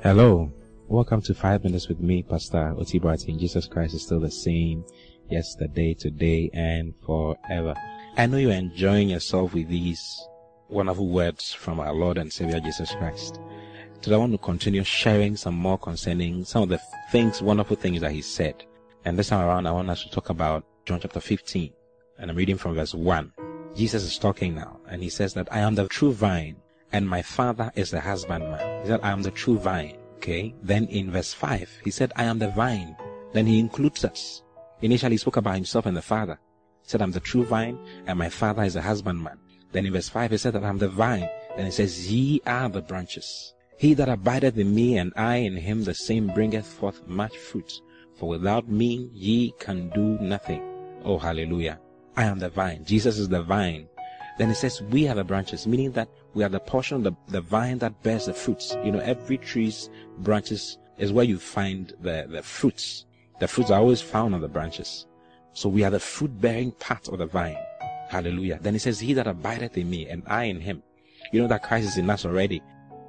Hello, welcome to Five Minutes with me, Pastor Otibartin. Jesus Christ is still the same yesterday, today, and forever. I know you're enjoying yourself with these wonderful words from our Lord and Savior Jesus Christ. Today I want to continue sharing some more concerning some of the things, wonderful things that He said. And this time around, I want us to talk about John chapter 15. And I'm reading from verse 1. Jesus is talking now, and He says that I am the true vine and my father is the husbandman. He said, I am the true vine. Okay. Then in verse 5, he said, I am the vine. Then he includes us. Initially he spoke about himself and the father. He said, I'm the true vine and my father is the husbandman. Then in verse 5, he said that I'm the vine. Then he says, Ye are the branches. He that abideth in me and I in him, the same bringeth forth much fruit. For without me ye can do nothing. Oh, hallelujah. I am the vine. Jesus is the vine. Then it says, we are the branches, meaning that we are the portion of the, the vine that bears the fruits. You know, every tree's branches is where you find the, the fruits. The fruits are always found on the branches. So we are the fruit bearing part of the vine. Hallelujah. Then he says, He that abideth in me and I in him. You know that Christ is in us already.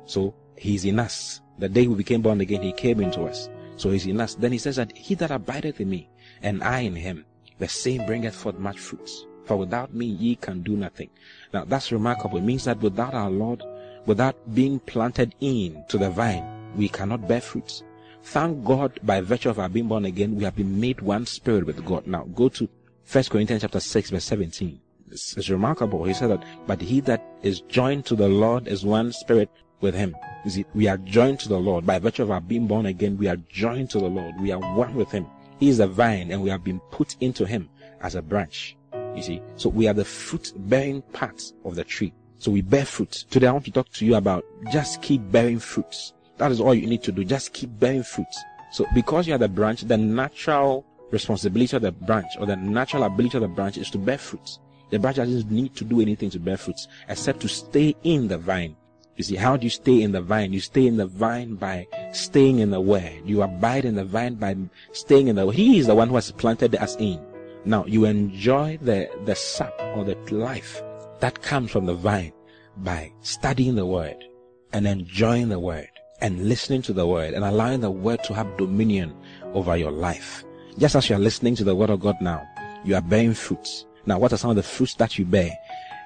So he's in us. The day we became born again, he came into us. So he's in us. Then he says that he that abideth in me and I in him, the same bringeth forth much fruits. For without me ye can do nothing. Now that's remarkable. It means that without our Lord, without being planted in to the vine, we cannot bear fruits. Thank God by virtue of our being born again, we have been made one spirit with God. Now go to 1 Corinthians chapter 6 verse 17. It's, it's remarkable. He said that, but he that is joined to the Lord is one spirit with him. You see, we are joined to the Lord by virtue of our being born again. We are joined to the Lord. We are one with him. He is a vine and we have been put into him as a branch. You see, so we are the fruit bearing parts of the tree. So we bear fruit. Today I want to talk to you about just keep bearing fruits. That is all you need to do. Just keep bearing fruits. So because you are the branch, the natural responsibility of the branch or the natural ability of the branch is to bear fruits. The branch doesn't need to do anything to bear fruits except to stay in the vine. You see, how do you stay in the vine? You stay in the vine by staying in the word. You abide in the vine by staying in the word. He is the one who has planted us in. Now you enjoy the, the sap or the life that comes from the vine by studying the word and enjoying the word and listening to the word and allowing the word to have dominion over your life. Just as you are listening to the word of God now, you are bearing fruits. Now, what are some of the fruits that you bear?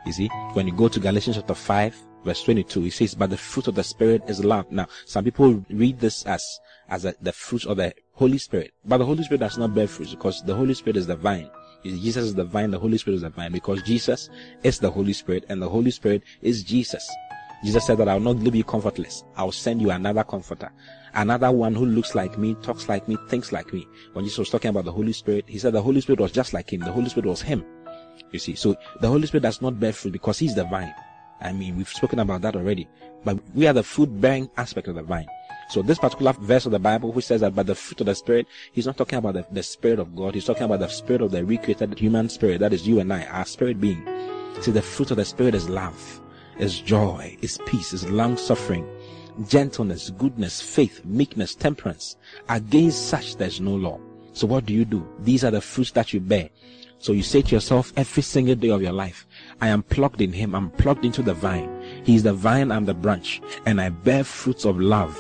You see, when you go to Galatians chapter 5, verse 22, it says, but the fruit of the spirit is love. Now, some people read this as, as a, the fruit of the Holy Spirit. But the Holy Spirit does not bear fruit because the Holy Spirit is the vine. Jesus is the vine, the Holy Spirit is the vine because Jesus is the Holy Spirit and the Holy Spirit is Jesus. Jesus said that I will not leave you comfortless. I will send you another comforter. Another one who looks like me, talks like me, thinks like me. When Jesus was talking about the Holy Spirit, he said the Holy Spirit was just like him. The Holy Spirit was him. You see, so the Holy Spirit does not bear fruit because he's the vine. I mean, we've spoken about that already. But we are the fruit bearing aspect of the vine. So this particular verse of the Bible which says that by the fruit of the Spirit, he's not talking about the, the Spirit of God. He's talking about the Spirit of the recreated human spirit. That is you and I, our spirit being. See, the fruit of the Spirit is love, is joy, is peace, is long suffering, gentleness, goodness, faith, meekness, temperance. Against such there's no law. So what do you do? These are the fruits that you bear. So you say to yourself every single day of your life, I am plugged in Him. I'm plugged into the vine. He is the vine, I'm the branch. And I bear fruits of love.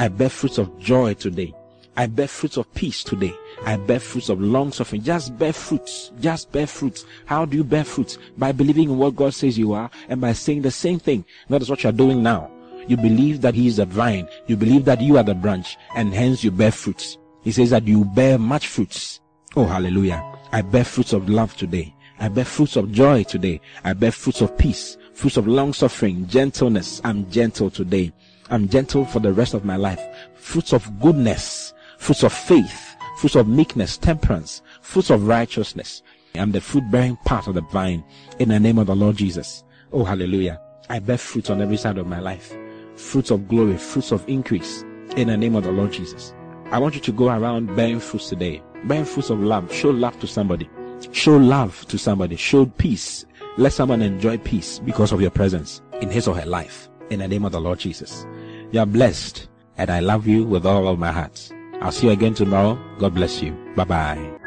I bear fruits of joy today. I bear fruits of peace today. I bear fruits of long suffering. Just bear fruits. Just bear fruits. How do you bear fruits? By believing in what God says you are and by saying the same thing. That is what you are doing now. You believe that He is the vine. You believe that you are the branch and hence you bear fruits. He says that you bear much fruits. Oh, hallelujah. I bear fruits of love today. I bear fruits of joy today. I bear fruits of peace, fruits of long suffering, gentleness. I'm gentle today. I'm gentle for the rest of my life. Fruits of goodness, fruits of faith, fruits of meekness, temperance, fruits of righteousness. I'm the fruit bearing part of the vine in the name of the Lord Jesus. Oh, hallelujah. I bear fruits on every side of my life. Fruits of glory, fruits of increase in the name of the Lord Jesus. I want you to go around bearing fruits today. Bear fruits of love. Show love to somebody. Show love to somebody. Show peace. Let someone enjoy peace because of your presence in his or her life. In the name of the Lord Jesus. You are blessed and I love you with all of my heart. I'll see you again tomorrow. God bless you. Bye bye.